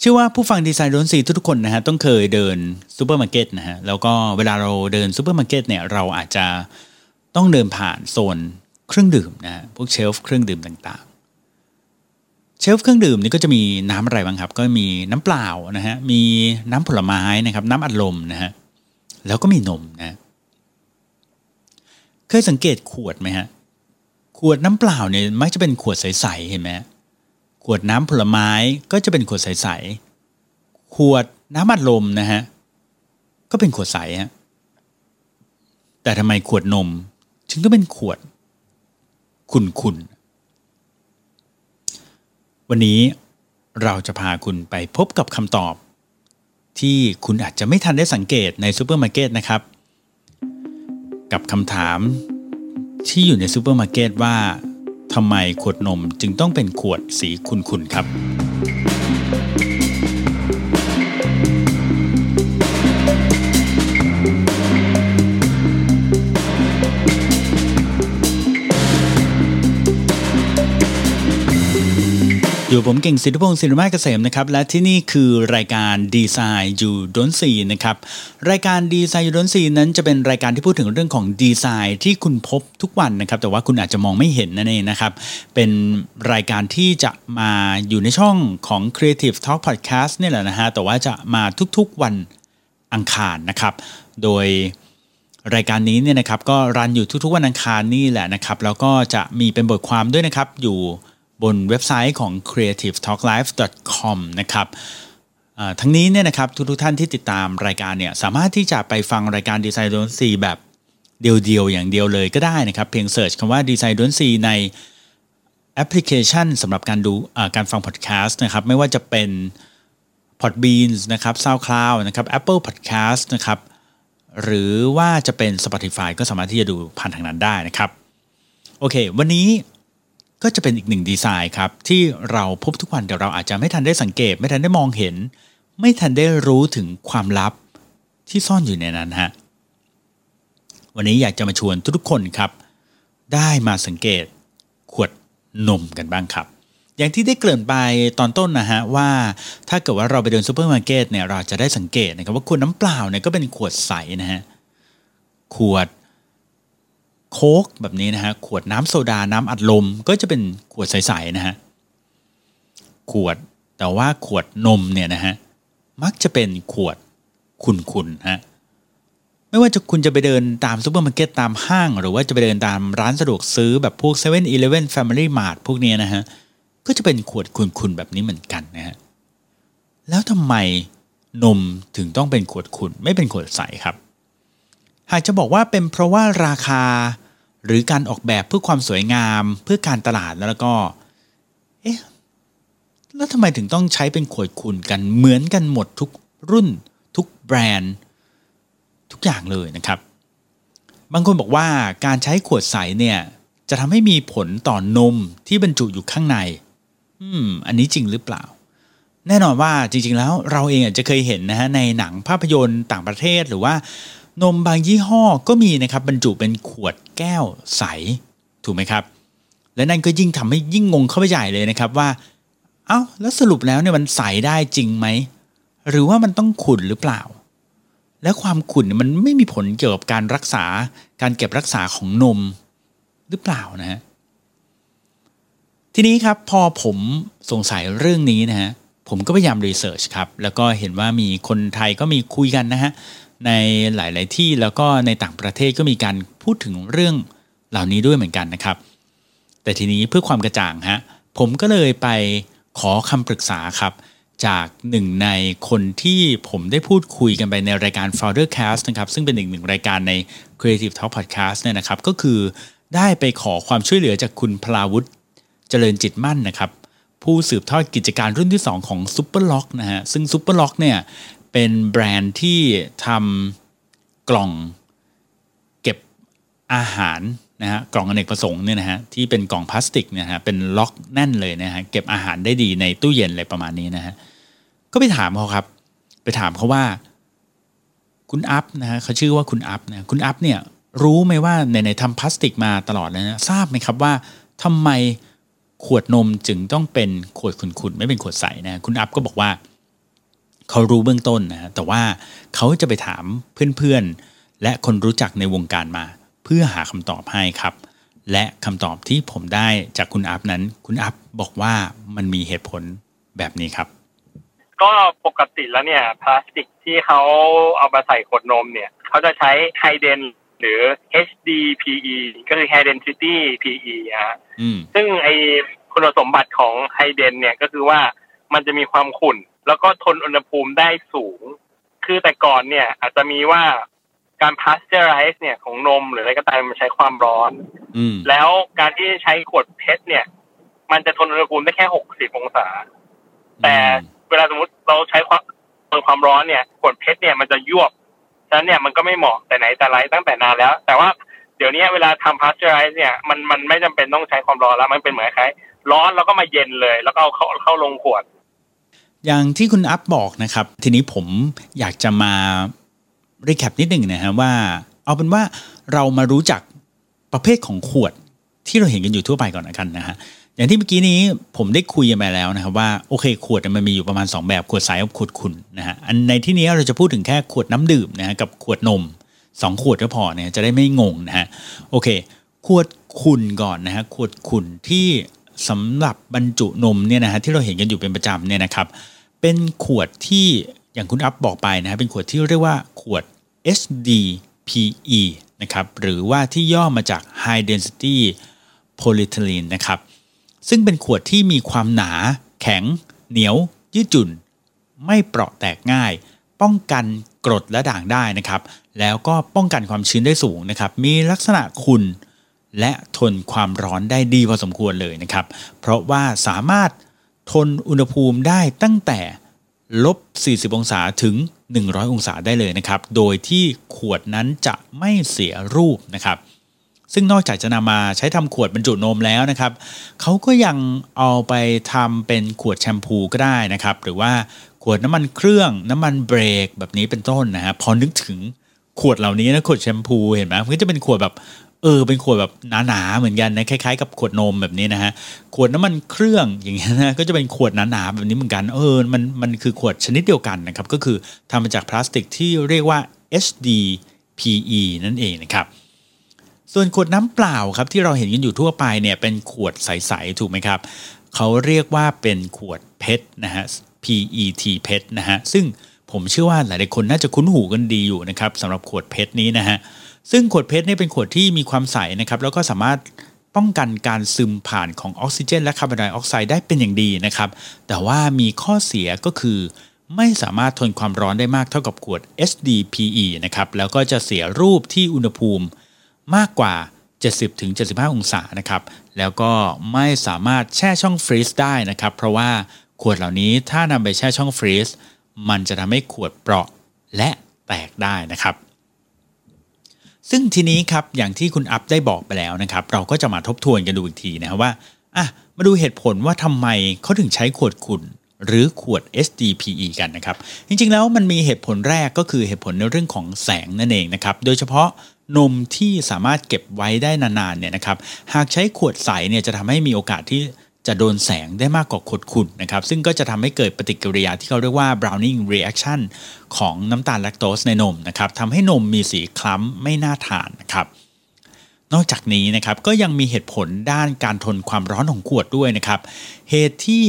เชื่อว่าผู้ฟังดีไซน์ดนสีทุกๆคนนะฮะต้องเคยเดินซูเปอร์มาร์เก็ตนะฮะแล้วก็เวลาเราเดินซูเปอร์มาร์เก็ตเนี่ยเราอาจจะต้องเดินผ่านโซนเครื่องดื่มนะฮะพวก shelf เครื่องดื่มต่างๆ shelf เครื่องดื่มนี่ก็จะมีน้ำอะไรบ้างครับ ก็มีน้ำเปล่านะฮะมีน้ำผลไม้นะครับน้ำอัดลมนะฮะแล้วก็มีนมนะเคยสังเกตขวดไหมฮะขวดน้ำเปล่าเนี่ยมักจะเป็นขวดใสๆเห็นไหม วดน้ำผลไม้ก็จะเป็นขวดใสๆ ขวดน้ำอัดลมนะฮะก็เป็นขวดใสฮะแต่ทำไมขวดนมถึงก็เป็นขวดขุ่นๆวันนี้เราจะพาคุณไปพบกับคำตอบ ที่คุณอาจจะไม่ทันได้สังเกตในซูเปอร์มาร์เก็ตนะครับ กับคำถามที่อยู่ในซูเปอร์มาร์เก็ตว่า ทำไมขวดนมจึงต้องเป็นขวดสีขุ่นๆครับ อยู่ผมเก่งสิทธิพงศ์สิริมาเกษมนะครับและที่นี่คือรายการ Design You Don't See นะครับรายการดีไซน์ยูดนซีนั้นจะเป็นรายการที่พูดถึงเรื่องของดีไซน์ที่คุณพบทุกวันนะครับแต่ว่าคุณอาจจะมองไม่เห็นนั่นเองนะครับเป็นรายการที่จะมาอยู่ในช่องของ Creative Talk Podcast นี่แหละนะฮะแต่ว่าจะมาทุกๆวันอังคารนะครับโดยรายการนี้เนี่ยนะครับก็รันอยู่ทุกๆวันอังคารนี่แหละนะครับแล้วก็จะมีเป็นบทความด้วยนะครับอยู่ บนเว็บไซต์ของ creativetalklife.com นะครับทั้งนี้เนี่ยนะครับทุกๆท่านที่ติดตามรายการเนี่ยสามารถที่จะไปฟังรายการ Design You Don't See แบบ audio อย่างเดียวเลยก็ได้นะครับ เพียง search คำว่า Design You Don't See ในแอปพลิเคชันสำหรับการดูการฟังพอดแคสต์นะครับไม่ว่าจะเป็น Podbeans นะครับ SoundCloud นะครับ Apple Podcast นะครับหรือว่าจะเป็น Spotify ก็สามารถที่จะดูผ่านทางนั้นได้นะครับ โอเค วันนี้ ก็จะเป็นอีกหนึ่งดีไซน์ครับ ที่เราพบทุกวันแต่เราอาจจะไม่ทันได้สังเกต ไม่ทันได้มองเห็น ไม่ทันได้รู้ถึงความลับที่ซ่อนอยู่ในนั้นฮะวันนี้อยากจะมาชวนทุกคนครับ ได้มาสังเกตขวดนมกันบ้างครับ อย่างที่ได้เกริ่นไปตอนต้นนะฮะว่าถ้าเกิดว่าเราไปเดินซูเปอร์มาร์เก็ตเนี่ยเราจะได้สังเกตนะครับว่าขวดน้ำเปล่าเนี่ยก็เป็นขวดใสนะฮะขวด โค้กแบบนี้นะฮะขวดน้ำโซดาน้ำอัดลมก็จะเป็นขวดใสๆนะฮะขวดแต่ว่าขวดนมเนี่ยนะฮะมักจะเป็นขวดขุ่นๆฮะไม่ว่าจะคุณจะไปเดินตามซูเปอร์มาร์เก็ตตามห้าง หรือว่าจะไปเดินตามร้านสะดวกซื้อแบบพวก7 e เ e ่ e อ Family Mart พวกนี้นะฮะก็จะเป็นขวดขุ่นๆแบบนี้เหมือนกันนะฮะแล้วทำไมนมถึงต้องเป็นขวดขุ่นไม่เป็นขวดใสครับ หากจะบอกว่าเป็นเพราะว่าราคา หรือการออกแบบเพื่อความสวยงามเพื่อการตลาดแล้วก็เอ๊ะแล้วทำไมถึงต้องใช้เป็นขวดขุ่นกันเหมือนกันหมดทุกรุ่น ทุกแบรนด์ ทุกอย่างเลยนะครับ บางคนบอกว่าการใช้ขวดใสเนี่ยจะทำให้มีผลต่อนมที่บรรจุอยู่ข้างใน อืม อันนี้จริงหรือเปล่า แน่นอนว่าจริง ๆ แล้วเราเองอาจจะเคยเห็นนะฮะในหนังภาพยนตร์ต่างประเทศหรือว่า นมบางยี่ห้อก็มีนะครับบรรจุเป็นขวดแก้วใสถูกไหมครับ และนั่นก็ยิ่งทำให้ยิ่งงงเข้าไปใหญ่เลยนะครับว่า เอา้าแล้วสรุปแล้วเนี่ยมันใสได้จริงไหมหรือว่ามันต้องขุ่นหรือเปล่า และความขุ่นมันไม่มีผลเกี่ยวกับการรักษาการเก็บรักษาของนมหรือเปล่านะฮะทีนี้ครับพอผมสงสัยเรื่องนี้นะฮะผมก็พยายามรีเสิร์ชครับแล้วก็เห็นว่ามีคนไทยก็มีคุยกันนะฮะ ในหลาย ๆ ที่แล้วก็ในต่างประเทศก็มีการพูดถึงเรื่องเหล่านี้ด้วยเหมือนกันนะครับ แต่ทีนี้เพื่อความกระจ่างฮะผมก็เลยไปขอคำปรึกษาครับ จากหนึ่งในคนที่ผมได้พูดคุยกันไปในรายการ Founder Cast นะครับซึ่งเป็นอีกหนึ่งรายการใน Creative Talk Podcast เนี่ยนะครับ ก็คือได้ไปขอความช่วยเหลือจากคุณพลาวุฒิเจริญจิตมั่นนะครับ ผู้สืบทอดกิจการรุ่นที่ 2 ของ Superlock นะฮะซึ่ง Superlock เนี่ย เป็นแบรนด์ที่ทำกล่องเก็บอาหารนะฮะกล่องอเนกประสงค์เนี่ยนะฮะที่เป็นกล่องพลาสติกเนี่ยฮะเป็นล็อกแน่นเลยนะฮะเก็บอาหารได้ดีในตู้เย็นอะไรประมาณนี้นะฮะก็ไปถามเขาครับ ไปถามเขาว่า คุณอัพนะฮะเขาชื่อว่าคุณอัพนะคุณอัพเนี่ยรู้ไหมว่าในในทำพลาสติกมาตลอดเลยนะทราบไหมครับว่าทำไมขวดนมจึงต้องเป็นขวดขุ่นๆไม่เป็นขวดใสนะคุณอัพก็บอกว่า เขารู้เบื้องต้นนะแต่ว่าเขาจะไปถามเพื่อนๆ และคนรู้จักในวงการมา เพื่อหาคำตอบให้ครับ และคำตอบที่ผมได้จากคุณอัพนั้น คุณอัพบอกว่ามันมีเหตุผลแบบนี้ครับ ก็ปกติแล้วเนี่ยพลาสติกที่เขาเอามาใส่ขวดนมเนี่ยเขาจะใช้ไฮเดนหรือ HDPE ก็คือ High Density PE อะซึ่งไอคุณสมบัติของไฮเดนเนี่ยก็คือว่า มันจะมีความขุ่น แล้วก็ทนอุณหภูมิได้สูง คือแต่ก่อนเนี่ย อาจจะมีว่าการพาสเจอร์ไรส์เนี่ยของนมหรืออะไรก็ตามมันใช้ความร้อนแล้วการที่ใช้ขวดเพชรเนี่ย มันจะทนอุณหภูมิได้แค่หกสิบองศา แต่เวลาสมมติเราใช้ความทนความร้อนเนี่ยขวดเพชรเนี่ยมันจะยวบฉะนั้นเนี่ยมันก็ไม่เหมาะแต่ไหนแต่ไรตั้งแต่นานแล้ว แต่ว่าเดี๋ยวนี้เวลาทำพาสเจอร์ไรส์เนี่ยมันมันไม่จำเป็นต้องใช้ความร้อนแล้ว มันเป็นเหมือนคล้ายร้อนแล้วก็มาเย็นเลย แล้วก็เอาเข้าเข้าลงขวด อย่างที่คุณอัพบอกนะครับ ทีนี้ผมอยากจะมา recap นิดหนึ่งนะฮะว่า เอาเป็นว่าเรามารู้จักประเภทของขวดที่เราเห็นกันอยู่ทั่วไปก่อนนะกันนะฮะอย่างที่เมื่อกี้นี้ผมได้คุยกันไปแล้วนะครับว่าโอเคขวดมันมีอยู่ประมาณ 2 แบบขวดใสกับขวดขุ่นนะฮะอันในที่นี้เราจะพูดถึงแค่ขวดน้ำดื่มนะฮะกับขวดนม 2 ขวดก็พอเนี่ยจะได้ไม่งงนะฮะโอเค ขวดขุ่นก่อนนะฮะขวดขุ่นที่ สำหรับบรรจุนมเนี่ยนะฮะที่เราเห็นกันอยู่เป็นประจำเนี่ยนะครับเป็นขวดที่อย่างคุณอัพบอกไปนะฮะเป็นขวดที่เรียกว่าขวด HDPE นะครับหรือว่าที่ย่อมาจาก High Density Polyethylene นะครับซึ่งเป็นขวดที่มีความหนา แข็ง เหนียว ยืดจุ่น ไม่เปราะแตกง่าย ป้องกันกรดและด่างได้นะครับ แล้วก็ป้องกันความชื้นได้สูงนะครับ มีลักษณะขุ่น และทนความร้อนได้ดีพอสมควรเลยนะครับ เพราะว่าสามารถทนอุณหภูมิได้ตั้งแต่ลบ 40 องศาถึง 100 องศาได้เลยนะครับ โดยที่ขวดนั้นจะไม่เสียรูปนะครับ ซึ่งนอกจากจะนำมาใช้ทำขวดบรรจุนมแล้วนะครับ เขาก็ยังเอาไปทำเป็นขวดแชมพูก็ได้นะครับ หรือว่าขวดน้ำมันเครื่องน้ำมันเบรกแบบนี้เป็นต้นนะฮะพอนึกถึงขวดเหล่านี้นะขวดแชมพูเห็นไหมมันก็จะเป็นขวดแบบ เออเป็นขวดแบบหนาๆเหมือนกันนะคล้ายๆกับขวดนมแบบนี้นะฮะขวดน้ำมันเครื่องอย่างเงี้ยนะก็จะเป็นขวดหนาๆแบบนี้เหมือนกัน เออมันมันคือขวดชนิดเดียวกันนะครับก็คือทำมาจากพลาสติกที่เรียกว่า HDPE นั่นเองนะครับส่วนขวดน้ำเปล่าครับที่เราเห็นกันอยู่ทั่วไปเนี่ยเป็นขวดใสๆถูกไหมครับเขาเรียกว่าเป็นขวดเพชรนะฮะ PET เพชรนะฮะซึ่งผมเชื่อว่าหลายๆคนน่าจะคุ้นหูกันดีอยู่นะครับสำหรับขวดเพชรนี้นะฮะ ซึ่งขวดเพชรนี่เป็นขวดที่มีความใสนะครับแล้วก็สามารถป้องกันการซึมผ่านของออกซิเจน และคาร์บอนไดออกไซด์ได้เป็นอย่างดีนะครับแต่ว่ามีข้อเสียก็คือไม่สามารถทนความร้อนได้มากเท่ากับขวด HDPE นะครับแล้วก็จะเสียรูปที่อุณหภูมิมากกว่า 70-75 องศานะครับแล้วก็ไม่สามารถแช่ช่องฟรีซได้นะครับเพราะว่าขวดเหล่านี้ถ้านำไปแช่ช่องฟรีซมันจะทำให้ขวดเปราะและแตกได้นะครับ ซึ่งทีนี้ครับอย่างที่คุณอัพได้บอกไปแล้วนะครับ เราก็จะมาทบทวนกันดูอีกทีนะครับว่าอะมาดูเหตุผลว่าทำไมเขาถึงใช้ขวดขุ่นหรือขวด SDPE กันนะครับ จริงๆแล้วมันมีเหตุผลแรกก็คือเหตุผลในเรื่องของแสงนั่นเองนะครับ โดยเฉพาะนมที่สามารถเก็บไว้ได้นานๆเนี่ยนะครับ หากใช้ขวดใสเนี่ยจะทำให้มีโอกาสที่ จะโดนแสงได้มากกว่าขวดขุ่นนะครับ ซึ่งก็จะทำให้เกิดปฏิกิริยาที่เขาเรียกว่า browning reaction ของน้ำตาลแลคโตสในนมนะครับทำให้นมมีสีคล้ำไม่น่าทานนะครับนอกจากนี้นะครับก็ยังมีเหตุผลด้านการทนความร้อนของขวดด้วยนะครับ เหตุที่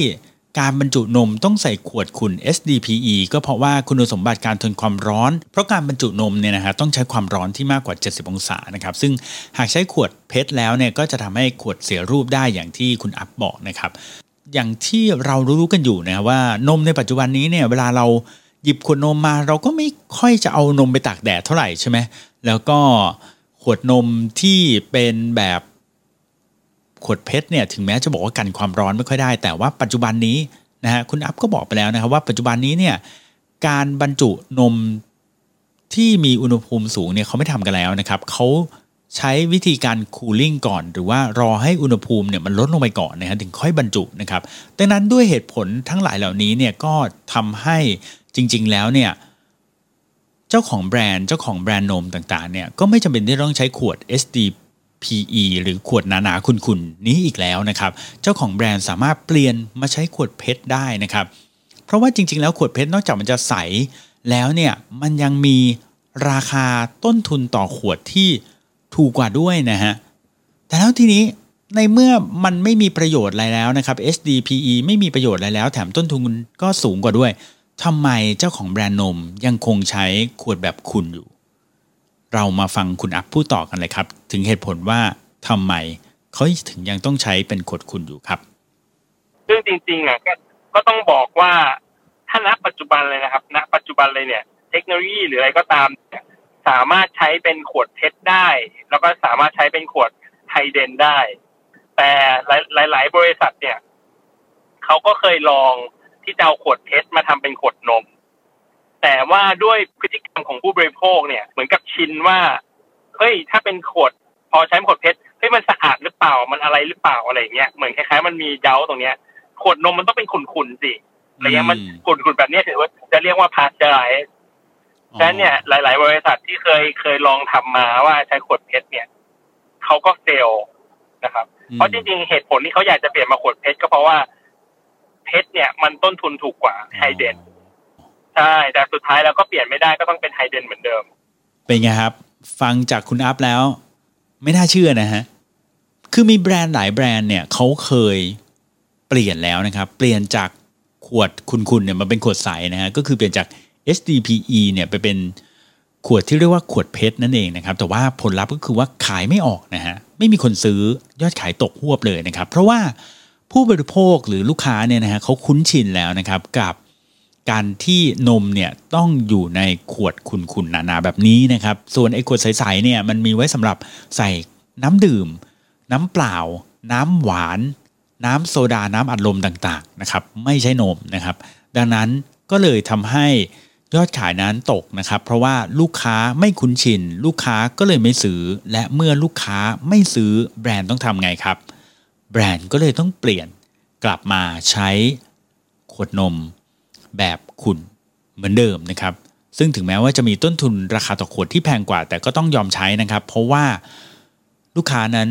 การบรรจุนมต้องใส่ขวดขุ่น SDPE ก็เพราะว่าคุณสมบัติการทนความร้อน เพราะการบรรจุนมเนี่ยนะฮะต้องใช้ความร้อนที่มากกว่า 70 องศานะครับ ซึ่งหากใช้ขวดเพชรแล้วเนี่ยก็จะทำให้ขวดเสียรูปได้อย่างที่คุณอัพบอกนะครับ อย่างที่เรารู้กันอยู่นะว่านมในปัจจุบันนี้เนี่ยเวลาเราหยิบขวดนมมา เราก็ไม่ค่อยจะเอานมไปตากแดดเท่าไหร่ใช่ไหมแล้วก็ขวดนมที่เป็นแบบ ขวดเพชรเนี่ยถึงแม้จะบอกว่ากันความร้อนไม่ค่อยได้ แต่ว่าปัจจุบันนี้นะฮะคุณอัพก็บอกไปแล้วนะครับว่าปัจจุบันนี้เนี่ยการบรรจุนมที่มีอุณหภูมิสูงเนี่ยเขาไม่ทำกันแล้วนะครับเขาใช้วิธีการคูลิ่งก่อน หรือว่ารอให้อุณหภูมิเนี่ยมันลดลงไปก่อนนะฮะถึงค่อยบรรจุนะครับดังนั้นด้วยเหตุผลทั้งหลายเหล่านี้เนี่ยก็ทำให้จริง ๆ แล้วเนี่ยเจ้าของแบรนด์เจ้าของแบรนด์นมต่างๆเนี่ยก็ไม่จำเป็นที่ต้องใช้ขวด SD PE หรือขวดหนาๆขุนๆนี้อีกแล้วนะครับ เจ้าของแบรนด์สามารถเปลี่ยนมาใช้ขวดเพชรได้นะครับ เพราะว่าจริงๆ แล้วขวดเพชรนอกจากมันจะใส แล้วเนี่ยมันยังมีราคาต้นทุนต่อขวดที่ถูกกว่าด้วยนะฮะ แต่แล้วทีนี้ในเมื่อมันไม่มีประโยชน์อะไรแล้วนะครับ HDPE ไม่มีประโยชน์อะไรแล้ว แถมต้นทุนก็สูงกว่าด้วยทำไมเจ้าของแบรนด์นมยังคงใช้ขวดแบบคุณอยู่ เรามาฟังคุณอัพพูดต่อกันเลยครับ ถึงเหตุผลว่าทำไมเขาถึงยังต้องใช้เป็นขวดคุณอยู่ครับ ซึ่งจริงๆอะก็ก็ต้องบอกว่าถ้าณปัจจุบันเลยนะครับณปัจจุบันเลยเนี่ย เทคโนโลยีหรืออะไรก็ตามสามารถใช้เป็นขวดเพชรได้ แล้วก็สามารถใช้เป็นขวดไฮเดนได้ แต่หลาย ๆ บริษัทเนี่ยเขาก็เคยลองที่จะเอาขวดเพชรมาทำเป็นขวดนม แต่ว่าด้วยพฤติกรรมของผู้บริโภคเนี่ย เหมือนกับชินว่าเฮ้ยถ้าเป็นขวดพอใช้ขวดเพชรเฮ้ยมันสะอาดหรือเปล่ามันอะไรหรือเปล่าอะไรเงี้ยเหมือนคล้ายๆ มันมีเย้าตรงเนี้ยขวดนมมันต้องเป็นขุ่นๆสิอะไรเงี้ยมันขุ่นๆแบบนี้ถือว่าจะเรียกว่าพาสเจอร์ไลซ์ฉะนั้นเนี่ย หลาย ๆ บริษัทที่เคยเคยลองทำมาว่าใช้ขวดเพชรเนี่ยเขาก็ fail นะครับ เพราะจริงๆ เหตุผลที่เขาอยากจะเปลี่ยนมาขวดเพชรก็เพราะว่าเพชรเนี่ยมันต้นทุนถูกกว่า high-den ใช่ แต่สุดท้ายแล้วก็เปลี่ยนไม่ได้ก็ต้องเป็น high-den เหมือนเดิม เป็นไงครับ ฟังจากคุณอัพแล้ว ไม่น่าเชื่อนะฮะ คือมีแบรนด์หลายแบรนด์เนี่ยเขาเคยเปลี่ยนแล้วนะครับ เปลี่ยนจากขวดขุ่นๆเนี่ยมาเป็นขวดใสนะฮะก็คือเปลี่ยนจาก HDPE เนี่ยไปเป็นขวดที่เรียกว่าขวดเพชรนั่นเองนะครับ แต่ว่าผลลัพธ์ก็คือว่าขายไม่ออกนะฮะไม่มีคนซื้อยอดขายตกหวบเลยนะครับ เพราะว่าผู้บริโภคหรือลูกค้าเนี่ยนะฮะเขาคุ้นชินแล้วนะครับกับ การที่นมเนี่ยต้องอยู่ในขวดขุ่นๆหนาๆแบบนี้นะครับ ส่วนไอ้ขวดใสๆเนี่ยมันมีไว้สำหรับใส่น้ำดื่ม น้ำเปล่า น้ำหวาน น้ำโซดา น้ำอัดลมต่างๆนะครับ ไม่ใช่นมนะครับ ดังนั้นก็เลยทำให้ยอดขายนั้นตกนะครับ เพราะว่าลูกค้าไม่คุ้นชิน ลูกค้าก็เลยไม่ซื้อ และเมื่อลูกค้าไม่ซื้อแบรนด์ต้องทำไงครับ แบรนด์ก็เลยต้องเปลี่ยนกลับมาใช้ขวดนม แบบขุ่นเหมือนเดิมนะครับ ซึ่งถึงแม้ว่าจะมีต้นทุนราคาต่อขวดที่แพงกว่า แต่ก็ต้องยอมใช้นะครับ เพราะว่าลูกค้านั้น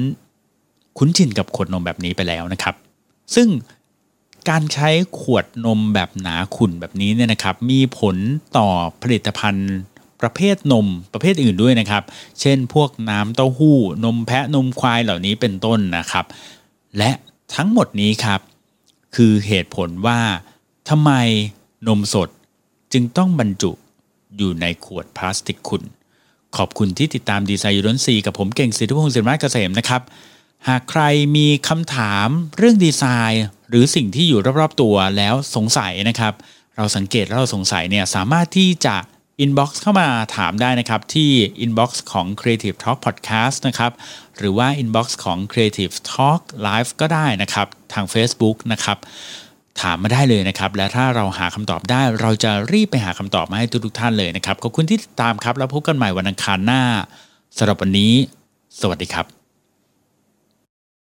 คุ้นชินกับขวดนมแบบนี้ไปแล้วนะครับ ซึ่งการใช้ขวดนมแบบหนาขุ่นแบบนี้เนี่ยนะครับ มีผลต่อผลิตภัณฑ์ประเภทนมประเภทอื่นด้วยนะครับ เช่นพวกน้ำเต้าหู้ นมแพะนมควายเหล่านี้เป็นต้นนะครับ และทั้งหมดนี้ครับ คือเหตุผลว่าทำไม นมสดจึงต้องบรรจุอยู่ในขวดพลาสติกขุ่นขอบคุณที่ติดตามดีไซน์ยูรนซีกับผมเก่งสิทธิพงศ์สิริมาเกษมนะครับ หากใครมีคำถามเรื่องดีไซน์ หรือสิ่งที่อยู่รอบๆตัวแล้วสงสัยนะครับ เราสังเกตแล้วเราสงสัยเนี่ยสามารถที่จะ inbox เข้ามาถามได้นะครับ ที่ inbox ของ Creative Talk Podcast นะครับ หรือว่า inbox ของ Creative Talk Live ก็ได้นะครับ ทาง Facebook นะครับ ถามมาได้เลยนะครับและถ้าเราหาคำตอบได้เราจะรีบไปหาคำตอบมาให้ทุกๆท่านเลยนะครับขอบคุณที่ติดตามครับแล้วพบกันใหม่วันอังคารหน้าสำหรับวันนี้ สวัสดีครับ